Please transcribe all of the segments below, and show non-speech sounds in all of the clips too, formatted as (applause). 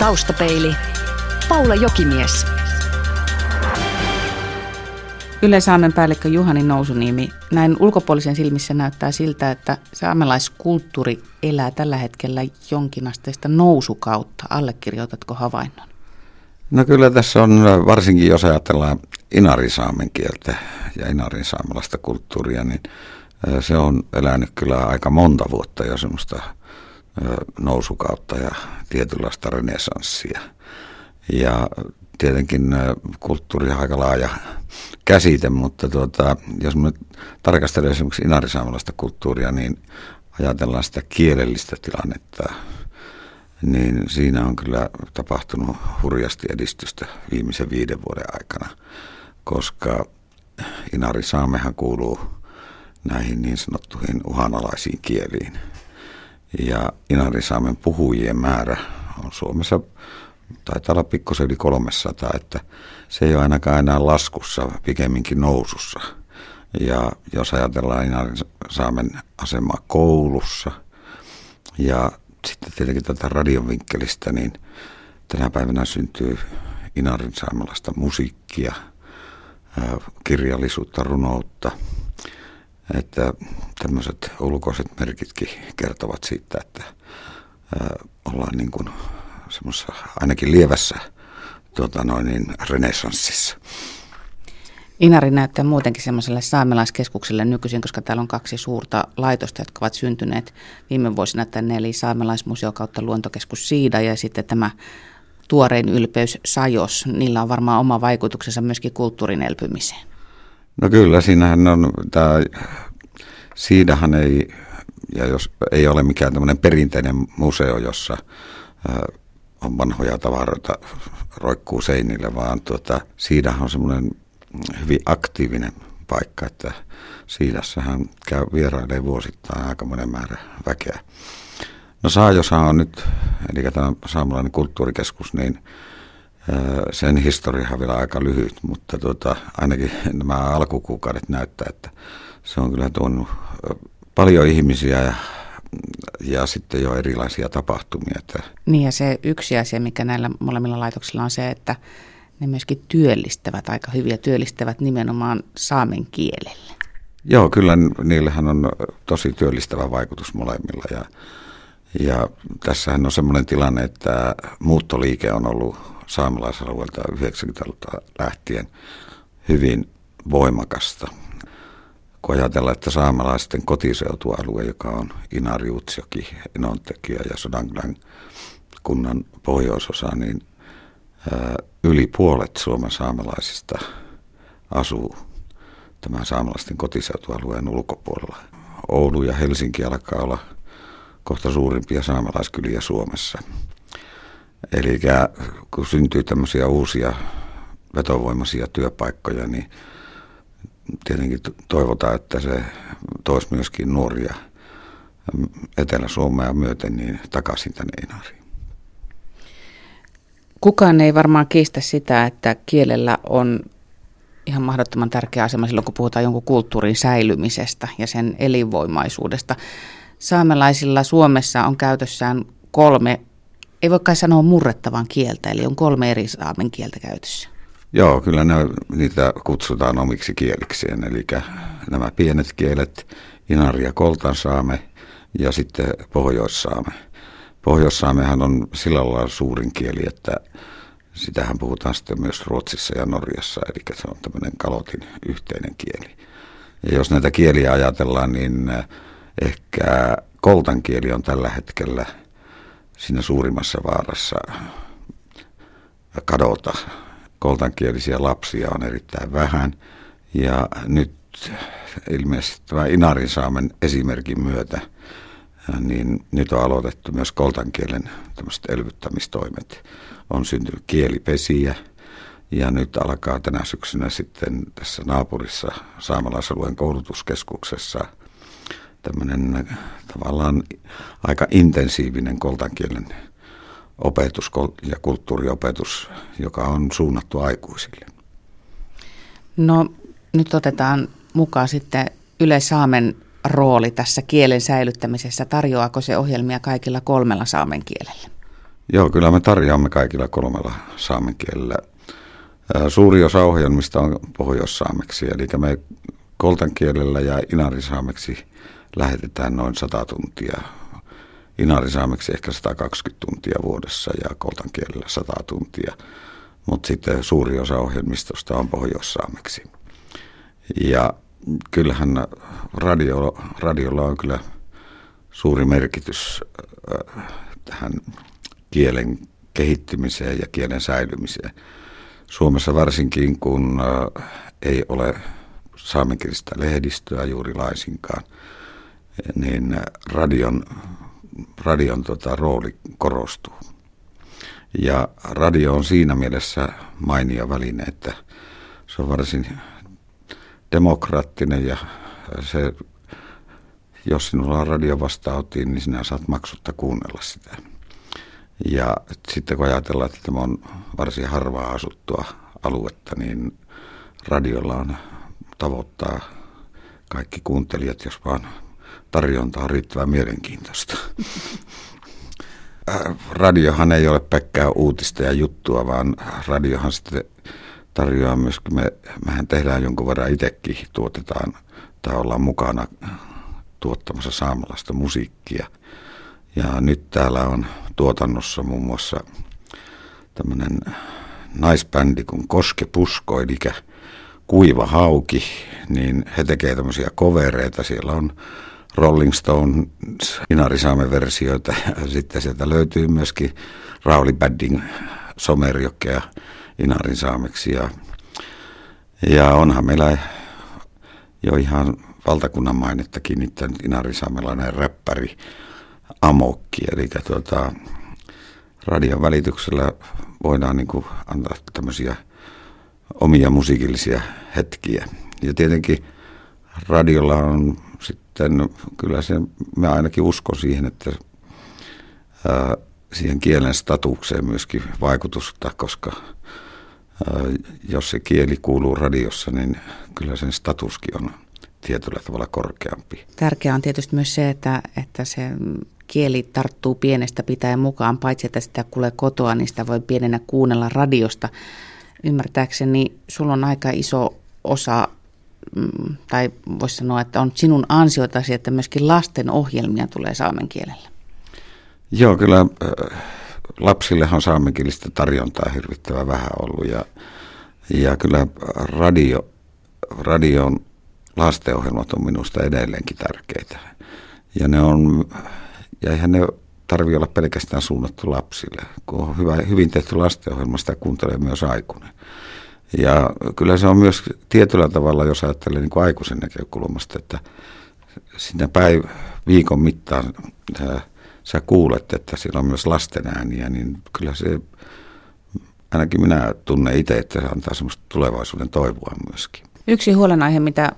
Taustapeili. Paula Jokimies. Yle Saamen päällikkö Juhani Nousuniemi, näin ulkopuolisen silmissä näyttää siltä, että saamelaiskulttuuri elää tällä hetkellä jonkinasteista nousukautta. Allekirjoitatko havainnon? No kyllä tässä on, varsinkin jos ajatellaan inarisaamen kieltä ja inarisaamelaista kulttuuria, niin se on elänyt kyllä aika monta vuotta jo semmoista nousukautta ja tietynlaista renesanssia. Ja tietenkin kulttuuri on aika laaja käsite, mutta tuota, jos me tarkastellaan esimerkiksi inarisaamalaista kulttuuria, niin ajatellaan sitä kielellistä tilannetta, niin siinä on kyllä tapahtunut hurjasti edistystä viimeisen viiden vuoden aikana, koska inarisaamehan kuuluu näihin niin sanottuihin uhanalaisiin kieliin. Ja inarisaamen puhujien määrä on Suomessa taitaa olla pikkusen yli 300, että se ei ole ainakaan enää laskussa, pikemminkin nousussa. Ja jos ajatellaan Inarinsaamen asemaa koulussa ja sitten tietenkin tätä radion vinkkelistä, niin tänä päivänä syntyy Inarinsaamelaista musiikkia, kirjallisuutta, runoutta. Että tämmöiset ulkoiset merkitkin kertovat siitä, että ollaan niin kuin ainakin lievässä tuota noin, niin renessanssissa. Inari näyttää muutenkin semmoiselle saamelaiskeskukselle nykyisin, koska täällä on kaksi suurta laitosta, jotka ovat syntyneet viime vuosina tänne, eli Saamelaismuseo kautta luontokeskus Siida ja sitten tämä tuorein ylpeys Sajos. Niillä on varmaan oma vaikutuksensa myöskin kulttuurin elpymiseen. No kyllä, siinähän on, tämä Siidahan ei, ja jos ei ole mikään tämmöinen perinteinen museo, jossa on vanhoja tavaroita roikkuu seinille, vaan tuota, Siidahan on semmoinen hyvin aktiivinen paikka, että Siidassahan käy vierailee vuosittain aika monen määrä väkeä. No Saajosa on nyt, eli tämä saamalainen kulttuurikeskus, niin sen historia on vielä aika lyhyt, mutta tuota, ainakin nämä alkukuukaudet näyttää, että se on kyllä tuonut paljon ihmisiä ja ja sitten jo erilaisia tapahtumia. Että. Niin ja se yksi asia, mikä näillä molemmilla laitoksilla on se, että ne myöskin työllistävät aika hyviä, työllistävät nimenomaan saamen kielelle. Joo, kyllä niillähän on tosi työllistävä vaikutus molemmilla ja, ja tässähän on semmoinen tilanne, että muuttoliike on ollut saamelaisalueelta 90-luvulta lähtien hyvin voimakasta kun ajatellaan, että saamalaisten kotiseutualue, joka on Inari, Utsjoki, Enontekijä ja Sodanglan kunnan pohjoisosa, niin yli puolet Suomen saamelaisista asuu tämän saamelaisten kotiseutualueen ulkopuolella. Oulu ja Helsinki alkaa olla kohta suurimpia saamelaiskyliä Suomessa. Eli kun syntyy tämmöisiä uusia vetovoimaisia työpaikkoja, niin tietenkin toivotaan, että se toisi myöskin nuoria Etelä-Suomea myöten niin takaisin tänne Inariin. Kukaan ei varmaan kiistä sitä, että kielellä on ihan mahdottoman tärkeä asema silloin, kun puhutaan jonkun kulttuurin säilymisestä ja sen elinvoimaisuudesta. Saamelaisilla Suomessa on käytössään kolme, ei voi kai sanoa murrettavan kieltä, eli on kolme eri saamen kieltä käytössä. Joo, kyllä ne, niitä kutsutaan omiksi kielikseen, eli nämä pienet kielet, Inari ja Koltansaame ja sitten Pohjoissaame. Pohjoissaamehan on sillä lailla suurin kieli, että sitähän puhutaan sitten myös Ruotsissa ja Norjassa, eli se on tämmöinen kalotin yhteinen kieli. Ja jos näitä kieliä ajatellaan, niin ehkä koltan kieli on tällä hetkellä siinä suurimmassa vaarassa kadota koltankielisiä lapsia on erittäin vähän. Ja nyt ilmeisesti tämä Inarinsaamen esimerkin myötä, niin nyt on aloitettu myös koltankielen tämmöiset elvyttämistoimet. On syntynyt kielipesiä ja nyt alkaa tänä syksynä sitten tässä naapurissa saamalaisalueen koulutuskeskuksessa tämmöinen tavallaan aika intensiivinen koltankielen opetus ja kulttuuriopetus, joka on suunnattu aikuisille. No nyt otetaan mukaan sitten Yle Saamen rooli tässä kielen säilyttämisessä. Tarjoaako se ohjelmia kaikilla kolmella saamen kielellä? Joo, kyllä me tarjoamme kaikilla kolmella saamen kielellä. Suuri osa ohjelmista on pohjoissaameksi, eli me koltan kielellä ja inarisaameksi lähetetään noin 100 tuntia. Inarisaameksi ehkä 120 tuntia vuodessa ja koltan kielellä 100 tuntia. Mutta sitten suuri osa ohjelmistosta on pohjoissaameksi. Ja kyllähän radio, radiolla on kyllä suuri merkitys tähän kielen kehittymiseen ja kielen säilymiseen. Suomessa varsinkin, kun ei ole saamenkielistä lehdistöä juuri laisinkaan, niin radion, radion tota, rooli korostuu. Ja radio on siinä mielessä mainio väline, että se on varsin demokraattinen ja se, jos sinulla on radio vastaanotin, niin sinä saat maksutta kuunnella sitä. Ja sitten kun ajatellaan, että tämä on varsin harvaa asuttua aluetta, niin radiolla on tavoittaa kaikki kuuntelijat, jos vaan tarjonta on riittävän mielenkiintoista. Äh, radiohan ei ole pelkkää uutista ja juttua, vaan radiohan sitten tarjoaa myös, me, mehän tehdään jonkun verran itsekin, tuotetaan tai ollaan mukana tuottamassa saamalaista musiikkia. Ja nyt täällä on tuotannossa muun muassa tämmöinen naisbändi kuin Koske Pusko, eli Kuiva Hauki, niin he tekevät tämmöisiä kovereita. Siellä on Rolling Stone Inarisaamen versioita ja sitten sieltä löytyy myöskin Rauli Badding Somerjokkea Inarin saameksi ja, ja onhan meillä jo ihan valtakunnan mainetta kiinnittänyt inarisaamelainen räppäri Amokki, eli tuota, radion välityksellä voidaan niin kuin antaa tämmöisiä omia musiikillisia hetkiä. Ja tietenkin radiolla on sitten, kyllä se, mä ainakin uskon siihen, että ää, siihen kielen statukseen myöskin vaikutusta, koska ää, jos se kieli kuuluu radiossa, niin kyllä sen statuskin on tietyllä tavalla korkeampi. Tärkeää on tietysti myös se, että, että se kieli tarttuu pienestä pitäen mukaan, paitsi että sitä kuulee kotoa, niin sitä voi pienenä kuunnella radiosta. Ymmärtääkseni sulla on aika iso osa, tai voisi sanoa, että on sinun ansiotasi, että myöskin lasten ohjelmia tulee saamen kielellä. Joo, kyllä äh, lapsillehan saamenkielistä tarjontaa hirvittävän vähän ollut ja, ja kyllä radio, radion lastenohjelmat on minusta edelleenkin tärkeitä. Ja ne on, ja eihän ne tarvitse olla pelkästään suunnattu lapsille. Kun on hyvä, hyvin tehty lastenohjelma, sitä kuuntelee myös aikuinen. Ja kyllä se on myös tietyllä tavalla, jos ajattelee niin kuin aikuisen näkökulmasta, että siinä päiv- viikon mittaan sä, sä kuulet, että siellä on myös lasten ääniä, niin kyllä se, ainakin minä tunnen itse, että se antaa semmoista tulevaisuuden toivoa myöskin. Yksi huolenaihe, mitä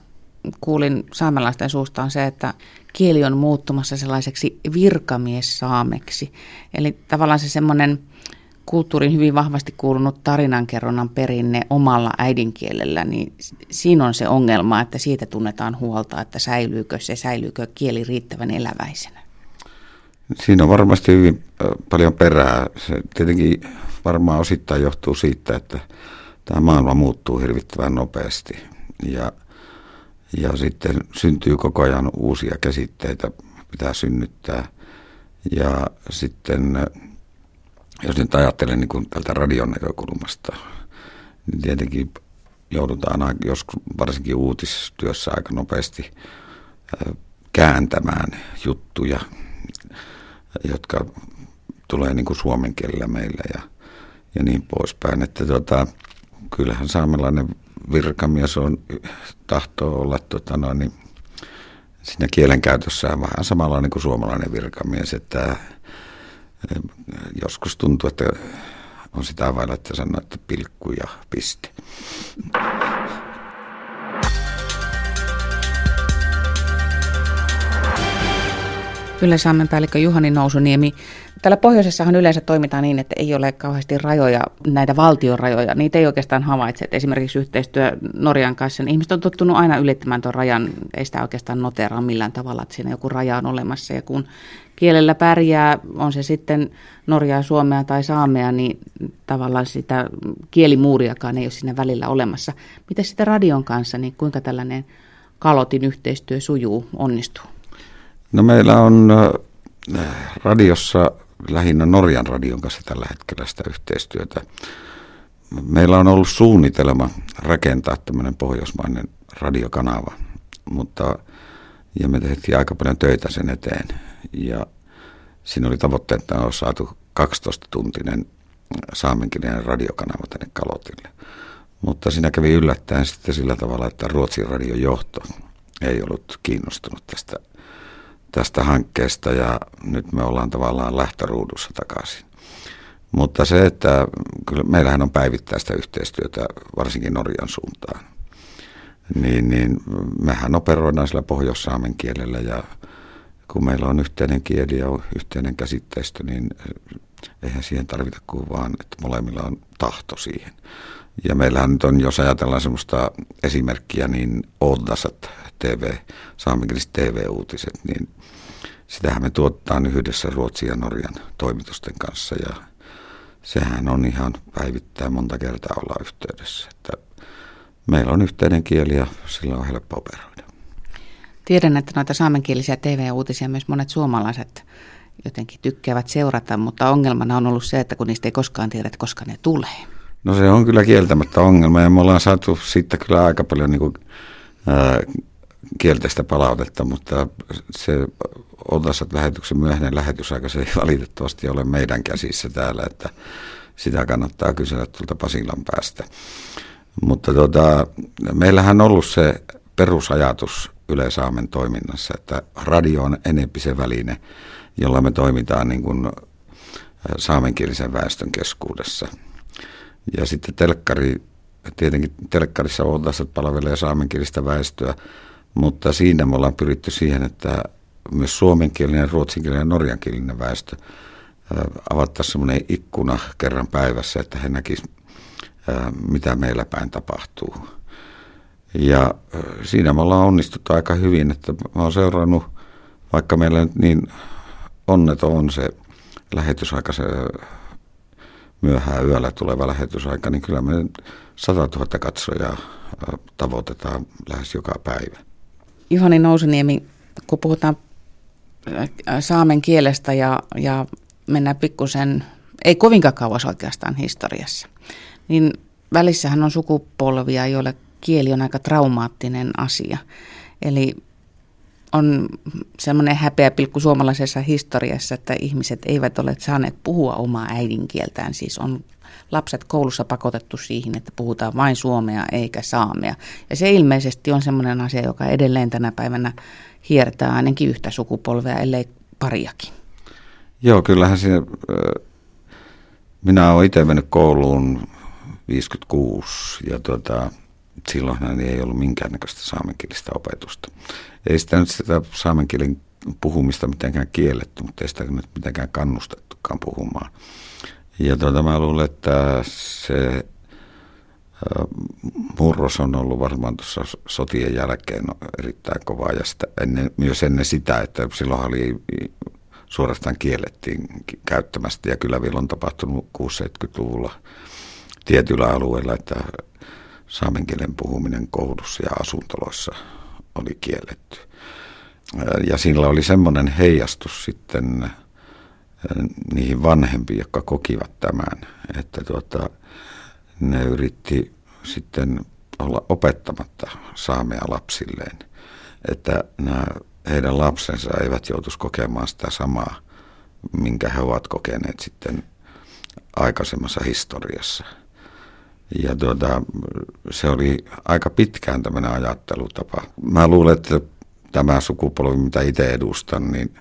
kuulin saamelaisten suusta on se, että kieli on muuttumassa sellaiseksi virkamiessaameksi. Eli tavallaan se semmoinen kulttuurin hyvin vahvasti kuulunut tarinankerronnan perinne omalla äidinkielellä, niin siinä on se ongelma, että siitä tunnetaan huolta, että säilyykö se, säilyykö kieli riittävän eläväisenä. Siinä on varmasti hyvin paljon perää. Se tietenkin varmaan osittain johtuu siitä, että tämä maailma muuttuu hirvittävän nopeasti. Ja ja sitten syntyy koko ajan uusia käsitteitä, pitää synnyttää. Ja sitten, jos nyt ajattelen niin kuin tältä radion näkökulmasta, niin tietenkin joudutaan joskus varsinkin uutistyössä aika nopeasti kääntämään juttuja, jotka tulee niin kuin suomen kielellä meillä ja, ja niin poispäin. Että tota, kyllähän saamelainen virkamies on, tahtoo olla tota noin, niin siinä kielenkäytössään vähän samanlainen kuin suomalainen virkamies, että joskus tuntuu, että on sitä vailla, että sanoo, että pilkku ja piste. Kyllä Saamen päällikkö Juhani Nousuniemi. Täällä pohjoisessahan yleensä toimitaan niin, että ei ole kauheasti rajoja, näitä valtion rajoja. Niitä ei oikeastaan havaitse. Että esimerkiksi yhteistyö Norjan kanssa, niin ihmiset on tottunut aina ylittämään tuon rajan. Ei sitä oikeastaan noteraa millään tavalla, että siinä joku raja on olemassa. Ja kun kielellä pärjää, on se sitten Norjaa, Suomea tai Saamea, niin tavallaan sitä kielimuuriakaan ei ole siinä välillä olemassa. Miten sitä radion kanssa, niin kuinka tällainen kalotin yhteistyö sujuu, onnistuu? No meillä on radiossa lähinnä Norjan radion kanssa tällä hetkellä sitä yhteistyötä. Meillä on ollut suunnitelma rakentaa tämmöinen pohjoismainen radiokanava, mutta ja me tehtiin aika paljon töitä sen eteen. Ja siinä oli tavoitteena, että on saatu 12-tuntinen saamenkielinen radiokanava tänne Kalotille. Mutta siinä kävi yllättäen sitten sillä tavalla, että Ruotsin radion johto ei ollut kiinnostunut tästä tästä hankkeesta ja nyt me ollaan tavallaan lähtöruudussa takaisin. Mutta se, että kyllä meillähän on päivittäistä yhteistyötä varsinkin Norjan suuntaan, niin, niin mehän operoidaan sillä pohjoissaamen kielellä ja kun meillä on yhteinen kieli ja yhteinen käsitteistö, niin eihän siihen tarvita kuin vaan, että molemmilla on tahto siihen. Ja meillähän nyt on, jos ajatellaan semmoista esimerkkiä, niin Oddasat TV, saamenkieliset TV-uutiset, niin sitähän me tuottaa yhdessä Ruotsin ja Norjan toimitusten kanssa ja sehän on ihan päivittäin monta kertaa olla yhteydessä. Että meillä on yhteinen kieli ja sillä on helppo operoida. Tiedän, että noita saamenkielisiä TV-uutisia myös monet suomalaiset jotenkin tykkäävät seurata, mutta ongelmana on ollut se, että kun niistä ei koskaan tiedä, että koska ne tulee. No se on kyllä kieltämättä ongelma ja me ollaan saatu siitä kyllä aika paljon niin kuin, ää, kielteistä palautetta, mutta se Otasat lähetyksen myöhäinen lähetysaika, se ei valitettavasti ole meidän käsissä täällä, että sitä kannattaa kysellä tuolta Pasilan päästä. Mutta tota, meillähän on ollut se perusajatus Yle-Saamen toiminnassa, että radio on enempi se väline, jolla me toimitaan niin kuin saamenkielisen väestön keskuudessa. Ja sitten telkkari, tietenkin telkkarissa Otasat palvelee saamenkielistä väestöä, mutta siinä me ollaan pyritty siihen, että myös suomenkielinen, ruotsinkielinen ja norjankielinen väestö avattaisiin semmoinen ikkuna kerran päivässä, että he näkisivät, mitä meillä päin tapahtuu. Ja siinä me ollaan onnistuttu aika hyvin, että mä oon seurannut, vaikka meillä nyt niin onneton on se lähetysaika, se myöhään yöllä tuleva lähetysaika, niin kyllä me 100 000 katsojaa tavoitetaan lähes joka päivä. Juhani Nousuniemi, kun puhutaan saamen kielestä ja, ja mennään pikkusen, ei kovinkaan kauas oikeastaan historiassa, niin välissähän on sukupolvia, joille kieli on aika traumaattinen asia. Eli on semmoinen häpeä pilkku suomalaisessa historiassa, että ihmiset eivät ole saaneet puhua omaa äidinkieltään. Siis on lapset koulussa pakotettu siihen, että puhutaan vain suomea eikä saamea. Ja se ilmeisesti on semmoinen asia, joka edelleen tänä päivänä hiertää ainakin yhtä sukupolvea, ellei pariakin. Joo, kyllähän se, minä olen itse mennyt kouluun 56 ja tuota, silloin ei ollut minkäännäköistä saamenkielistä opetusta. Ei sitä nyt sitä saamenkielen puhumista mitenkään kielletty, mutta ei sitä nyt mitenkään kannustettukaan puhumaan. Ja tuota, mä luulen, että se murros on ollut varmaan tuossa sotien jälkeen erittäin kova ja sitä ennen, myös ennen sitä, että silloin oli suorastaan kiellettiin käyttämästä ja kyllä vielä on tapahtunut 60-70-luvulla tietyillä alueilla, että saamen kielen puhuminen koulussa ja asuntoloissa oli kielletty. Ja sillä oli semmoinen heijastus sitten niihin vanhempiin, jotka kokivat tämän, että tuota, ne yritti sitten olla opettamatta saamea lapsilleen, että nämä heidän lapsensa eivät joutuisi kokemaan sitä samaa, minkä he ovat kokeneet sitten aikaisemmassa historiassa. Ja tuota, se oli aika pitkään tämmöinen ajattelutapa. Mä luulen, että tämä sukupolvi, mitä itse edustan, niin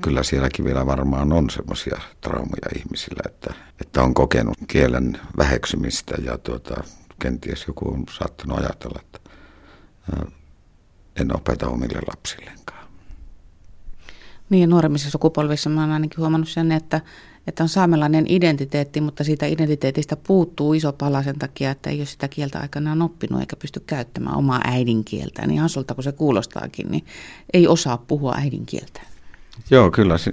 kyllä sielläkin vielä varmaan on semmoisia traumaja ihmisillä, että, että on kokenut kielen väheksymistä ja tuota, kenties joku on saattanut ajatella, että en opeta omille lapsilleenkaan. Niin, nuoremmissa sukupolvissa mä oon ainakin huomannut sen, että, että on saamelainen identiteetti, mutta siitä identiteetistä puuttuu iso pala sen takia, että ei ole sitä kieltä aikanaan oppinut eikä pysty käyttämään omaa äidinkieltään. Niin hasulta kuin se kuulostaakin, niin ei osaa puhua äidinkieltä. Joo, kyllä, se,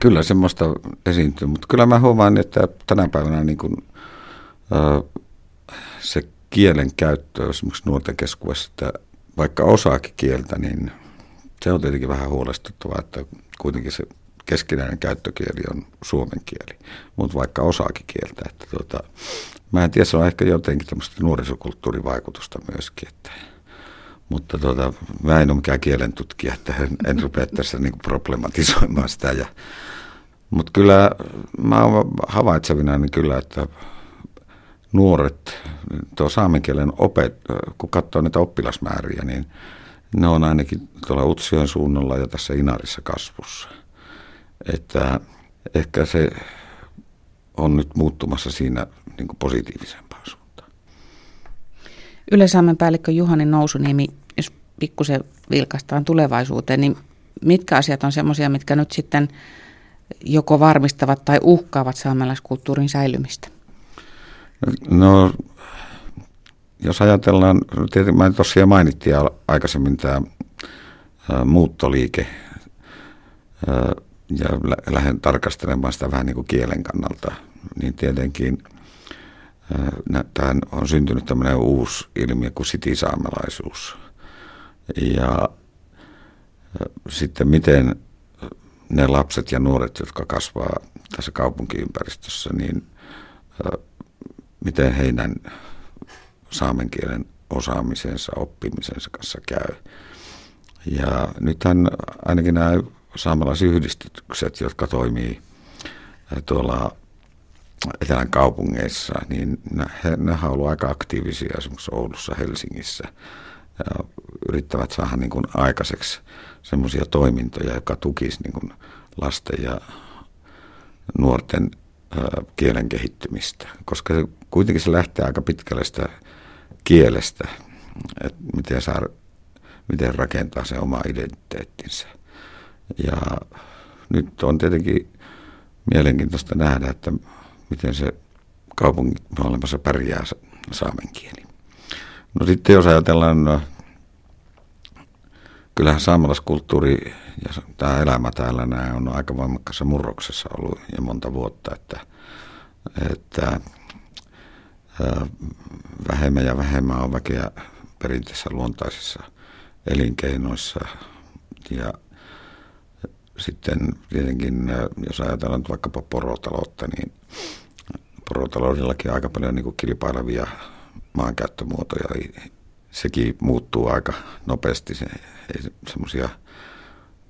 kyllä semmoista esiintyy, mutta kyllä mä huomaan, että tänä päivänä niin kuin, äh, se kielen käyttö esimerkiksi nuorten keskuudessa, että vaikka osaakin kieltä, niin se on tietenkin vähän huolestuttavaa, että kuitenkin se keskinäinen käyttökieli on suomen kieli, mutta vaikka osaakin kieltä. Että tuota, mä en tiedä, se on ehkä jotenkin tämmöistä nuorisokulttuurivaikutusta myöskin, että mutta tuota, mä en ole mikään kielen tutkija, että en, en rupea tässä niin problematisoimaan sitä. Ja, mutta kyllä mä oon havaitsevina niin kyllä, että nuoret, tuo saamen kielen opet, kun katsoo näitä oppilasmääriä, niin ne on ainakin tuolla Utsion suunnalla ja tässä Inarissa kasvussa. Että ehkä se on nyt muuttumassa siinä niin kuin positiivisempaan suuntaan. Yle-Saamen päällikkö Juhani Nousuniemi, jos pikkusen vilkaistaan tulevaisuuteen, niin mitkä asiat on semmoisia, mitkä nyt sitten joko varmistavat tai uhkaavat saamelaiskulttuurin säilymistä? No, jos ajatellaan, tietysti mä tosiaan mainittiin aikaisemmin tämä muuttoliike, ja lähden tarkastelemaan sitä vähän niin kuin kielen kannalta, niin tietenkin tähän on syntynyt tämmöinen uusi ilmiö kuin sitisaamelaisuus. Ja sitten miten ne lapset ja nuoret, jotka kasvaa tässä kaupunkiympäristössä, niin miten heidän saamen kielen osaamisensa, oppimisensa kanssa käy. Ja nythän ainakin nämä saamelaisyhdistykset, jotka toimii tuolla etelän kaupungeissa, niin ne, ne ovat olleet aika aktiivisia esimerkiksi Oulussa, Helsingissä. Ja yrittävät saada niin kuin aikaiseksi semmoisia toimintoja, jotka tukisivat niin lasten ja nuorten kielen kehittymistä, koska se, kuitenkin se lähtee aika pitkälle sitä kielestä, että miten, saa, miten rakentaa se oma identiteettinsä. Ja nyt on tietenkin mielenkiintoista nähdä, että miten se kaupungin olemassa pärjää saamen kieli. No sitten jos ajatellaan, no, kyllähän saamelaiskulttuuri ja tämä elämä täällä nämä on aika voimakkaassa murroksessa ollut jo monta vuotta, että, että vähemmän ja vähemmän on väkeä perinteisissä luontaisissa elinkeinoissa ja sitten tietenkin, jos ajatellaan vaikkapa porotaloutta, niin porotaloudellakin on aika paljon niin kilpailevia maankäyttömuotoja. Sekin muuttuu aika nopeasti. Se, ei semmoisia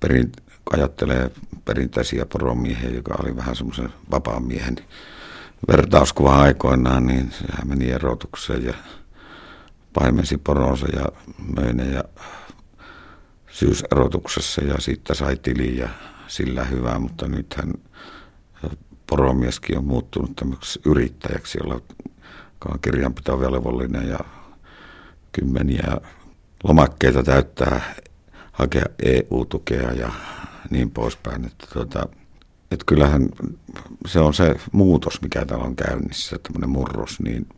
perin, ajattelee perinteisiä poromiehiä, joka oli vähän semmoisen vapaan miehen vertauskuva aikoinaan, niin sehän meni erotukseen ja paimensi poronsa ja möi ja syyserotuksessa ja sitten sai tili ja sillä hyvää, mutta nythän poromieskin on muuttunut tämmöiseksi yrittäjäksi, jolla on kirjanpitovelvollinen ja kymmeniä lomakkeita täyttää hakea EU-tukea ja niin poispäin. Että tuota, että kyllähän se on se muutos, mikä täällä on käynnissä, tämmöinen murros. Niin,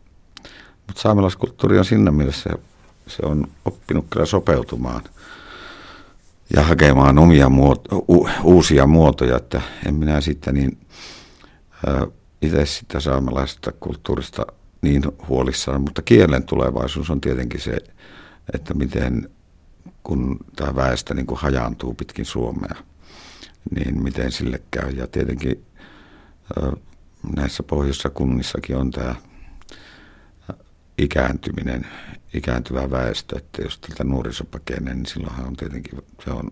mutta saamelaiskulttuuri on siinä mielessä, se on oppinut kyllä sopeutumaan ja hakemaan omia muoto, u, uusia muotoja, että en minä sitten niin itse sitä saamelaisesta kulttuurista niin huolissaan, mutta kielen tulevaisuus on tietenkin se, että miten kun tämä väestö niin kuin hajaantuu pitkin Suomea, niin miten sille käy. Ja tietenkin näissä pohjoissa kunnissakin on tämä ikääntyminen, ikääntyvä väestö, että jos tältä nuoriso pakenee, niin silloinhan on tietenkin, se on,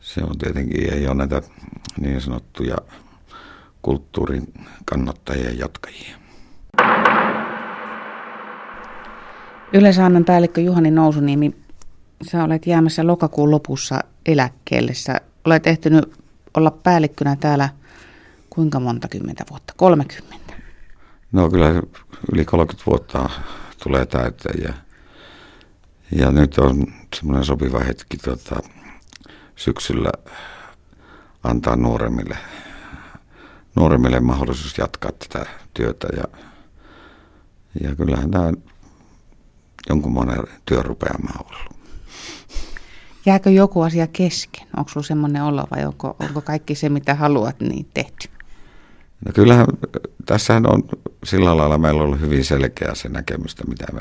se on tietenkin, ei ole näitä niin sanottuja kulttuurin kannattajia ja jatkajia. Yle Saamen päällikkö Juhani Nousuniemi, sä olet jäämässä lokakuun lopussa eläkkeelle. Sä olet ehtinyt olla päällikkönä täällä kuinka monta kymmentä vuotta? 30? No kyllä yli 30 vuotta tulee täyteen ja, ja nyt on semmoinen sopiva hetki tota, syksyllä antaa nuoremmille, nuoremmille mahdollisuus jatkaa tätä työtä. Ja, ja kyllähän tämä jonkunmoinen työrupeama ollut. Jääkö joku asia kesken? Onko sinulla semmoinen olo vai onko, onko kaikki se, mitä haluat, niin tehty? No kyllähän tässähän on sillä lailla meillä on ollut hyvin selkeä se näkemystä, mitä me,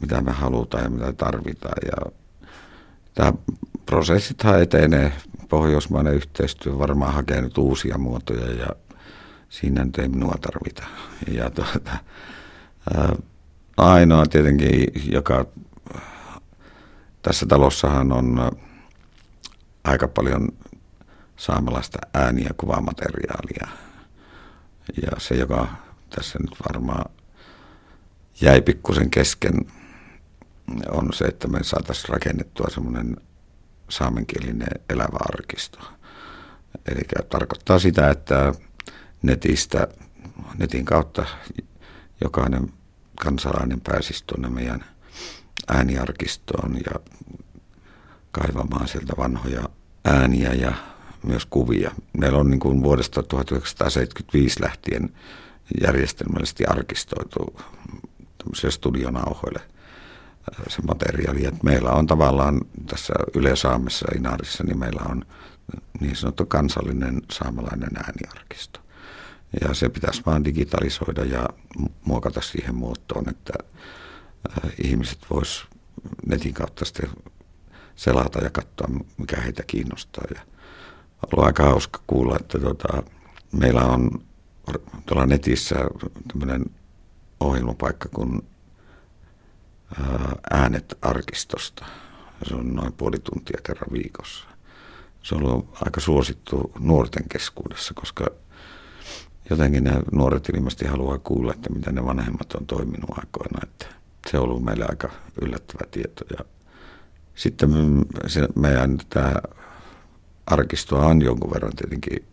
mitä me halutaan ja mitä tarvitaan. Ja tämä prosessithan etenee. Pohjoismainen yhteistyö varmaan hakee nyt uusia muotoja ja siinä nyt ei minua tarvita. Ja tuota, ainoa tietenkin, joka tässä talossahan on aika paljon saamelaista ääni- ja kuvamateriaalia. Ja se, joka tässä nyt varmaan jäi pikkusen kesken, on se, että me saataisiin rakennettua semmoinen saamenkielinen elävä arkisto. Eli tarkoittaa sitä, että netistä, netin kautta jokainen kansalainen pääsisi tuonne meidän ääniarkistoon ja kaivamaan sieltä vanhoja ääniä ja myös kuvia. Meillä on niin kuin vuodesta 1975 lähtien järjestelmällisesti arkistoitu studionauhoille se materiaali. Että meillä on tavallaan tässä Yle Saamessa Inarissa, niin meillä on niin sanottu kansallinen saamalainen ääniarkisto. Ja se pitäisi vaan digitalisoida ja muokata siihen muotoon, että ihmiset vois netin kautta sitten selata ja katsoa, mikä heitä kiinnostaa. Ja ollut aika hauska kuulla, että tota, meillä on tuolla netissä tämmöinen ohjelmapaikka kuin äänet arkistosta. Se on noin puoli tuntia kerran viikossa. Se on ollut aika suosittu nuorten keskuudessa, koska jotenkin ne nuoret ilmeisesti haluaa kuulla, että mitä ne vanhemmat on toiminut aikoina. Että se on ollut meille aika yllättävä tieto. Ja sitten meidän tämä arkistoa on jonkun verran tietenkin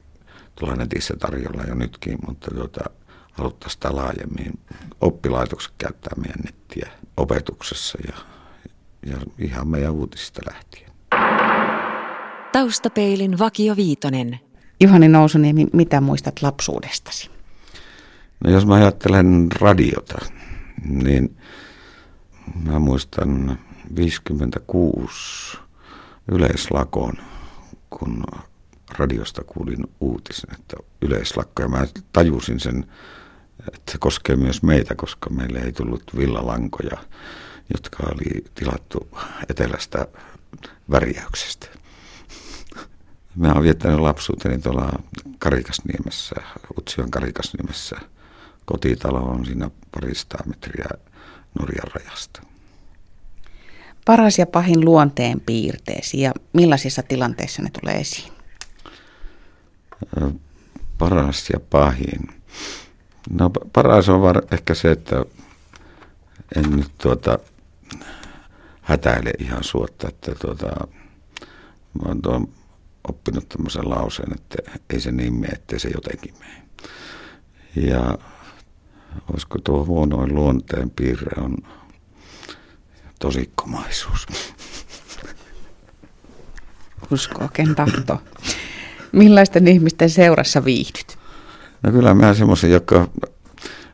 tuolla netissä tarjolla jo nytkin, mutta tuota, haluttaisiin sitä laajemmin. Oppilaitokset käyttää meidän nettiä opetuksessa ja, ja ihan meidän uutisista lähtien. Taustapeilin Vakio Viitonen. Juhani Nousuniemi, mitä muistat lapsuudestasi? No jos mä ajattelen radiota, niin mä muistan 56 yleislakon, kun radiosta kuulin uutisen, että yleislakko, ja mä tajusin sen, että se koskee myös meitä, koska meille ei tullut villalankoja, jotka oli tilattu etelästä värjäyksestä. Mä oon viettänyt lapsuuteni tuolla Karikasniemessä, Utsion Karikasniemessä. Kotitalo on siinä parista metriä Norjan rajasta. Paras ja pahin luonteen piirteesi ja millaisissa tilanteissa ne tulee esiin? Paras ja pahin. No paras on var, ehkä se, että en nyt tuota, hätäile ihan suotta, että tuota, mä oon tuon oppinut tämmöisen lauseen, että ei se niin mene, ettei se jotenkin mene. Ja olisiko tuo huonoin luonteen piirre on tosikkomaisuus. Usko, ken tahto. Millaisten ihmisten seurassa viihdyt? No kyllä mä semmoisen, jotka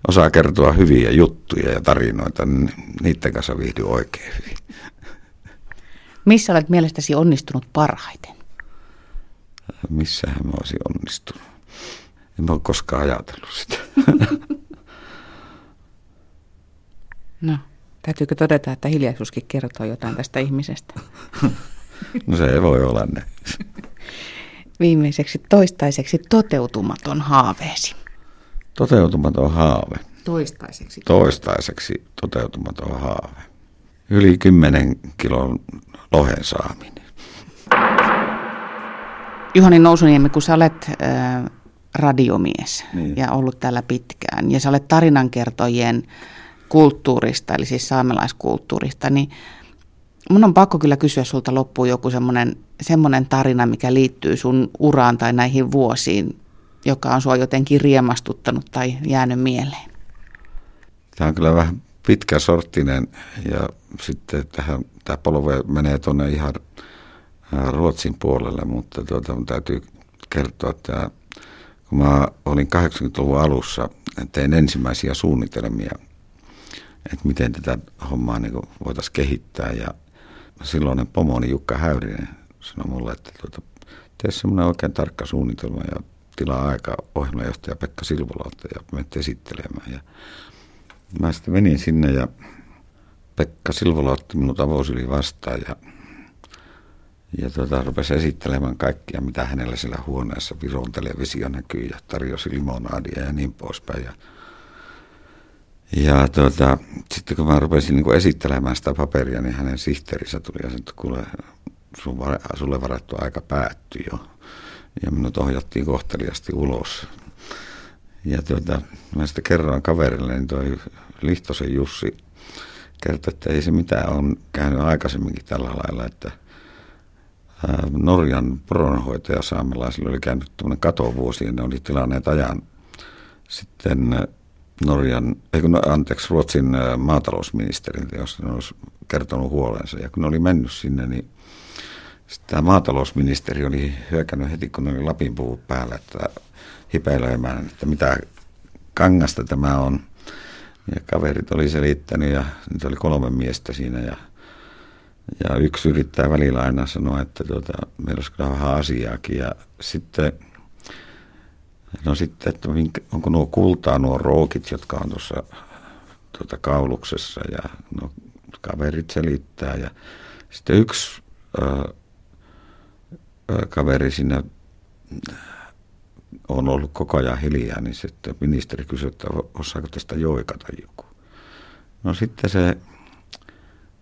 osaa kertoa hyviä juttuja ja tarinoita, niin niiden kanssa viihdy oikein hyvin. Missä olet mielestäsi onnistunut parhaiten? Missähän mä olisin onnistunut? En mä ole koskaan ajatellut sitä. (laughs) No, täytyykö todeta, että hiljaisuuskin kertoo jotain tästä ihmisestä? (laughs) No se ei voi olla ne. Viimeiseksi toistaiseksi toteutumaton haaveesi. Toteutumaton haave. Toistaiseksi. Toistaiseksi toteutumaton haave. Yli 10 kilon lohen saaminen. Juhani Nousuniemi, kun sä olet äh, radiomies niin. ja ollut täällä pitkään ja sä olet tarinankertojien kulttuurista, eli siis saamelaiskulttuurista, niin mun on pakko kyllä kysyä sulta loppuun joku semmoinen, semmoinen tarina, mikä liittyy sun uraan tai näihin vuosiin, joka on sua jotenkin riemastuttanut tai jäänyt mieleen. Tämä on kyllä vähän pitkä sorttinen ja sitten tähän, tämä polve menee tuonne ihan Ruotsin puolelle, mutta tuota, täytyy kertoa, että kun mä olin 80-luvun alussa, tein ensimmäisiä suunnitelmia, että miten tätä hommaa niin voitaisiin kehittää. Ja silloinen pomoni Jukka Häyrinen sanoi mulle, että tuota, tee semmoinen oikein tarkka suunnitelma ja tilaa aika ohjelmajohtaja Pekka Silvolalta ja menet esittelemään. Ja mä sitten menin sinne ja Pekka Silvola otti minut avosyli vastaan ja, ja tuota, rupesi esittelemään kaikkia, mitä hänellä siellä huoneessa Viron televisio näkyy ja tarjosi limonaadia ja niin poispäin. Ja, ja tuota, sitten kun mä rupesin niin esittelemään sitä paperia, niin hänen sihteerinsä tuli ja sanoi, että kuule, sun, sulle varattu aika päättyi jo. Ja minut ohjattiin kohteliasti ulos. Ja tuota, mä sitten kerroin kaverille, niin toi Lihtosen Jussi kertoi, että ei se mitään on käynyt aikaisemminkin tällä lailla, että Norjan poronhoitaja saamelaisilla oli käynyt tämmöinen katovuosi ja ne oli tilanneet ajan sitten Norjan, ei kun, no, anteeksi, Ruotsin maatalousministeriltä, jos ne olisi kertonut huolensa. Ja kun ne oli mennyt sinne, niin tämä maatalousministeri oli hyökännyt heti, kun oli Lapin puvut päällä, että hipäilemään, että mitä kangasta tämä on. Ja kaverit oli selittänyt ja nyt oli kolme miestä siinä ja, ja yksi yrittää välillä aina sanoa, että tuota, meillä olisi kyllä vähän asiaakin. Ja sitten, no sitten, että onko nuo kultaa nuo rookit, jotka on tuossa tuota, kauluksessa ja no, kaverit selittää. Ja sitten yksi ö, kaveri siinä on ollut koko ajan hiljaa, niin sitten ministeri kysyi, että osaako tästä joikata joku. No sitten se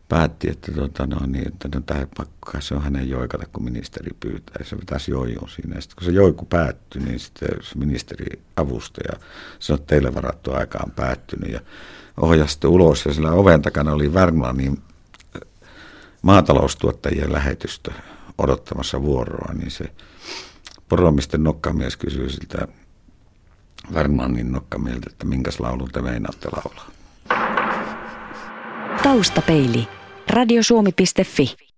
päätti, että, tota, no, niin, että no, tämä pakka, se on hänen joikata, kun ministeri pyytää. Se pitäisi joijoon siinä. Ja sitten kun se joiku päättyi, niin sitten se ministeri avustaja sanoi, että teille varattu aika on päättynyt. Ja ohjasi ulos ja sillä oven takana oli Värmlannin maataloustuottajien lähetystö odottamassa vuoroa, niin se poromisten nokkamies kysyy siltä Värmannin nokkamieltä, että minkäs laulun te meinaatte laulaa. Taustapeili. Radiosuomi.fi